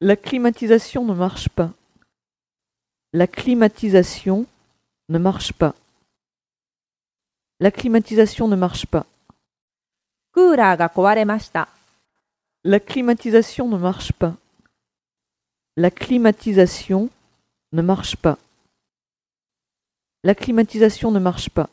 La climatisation ne marche pas. La climatisation ne marche pas. La climatisation ne marche pas. La climatisation ne marche pas. La climatisation ne marche pas. La climatisation ne marche pas.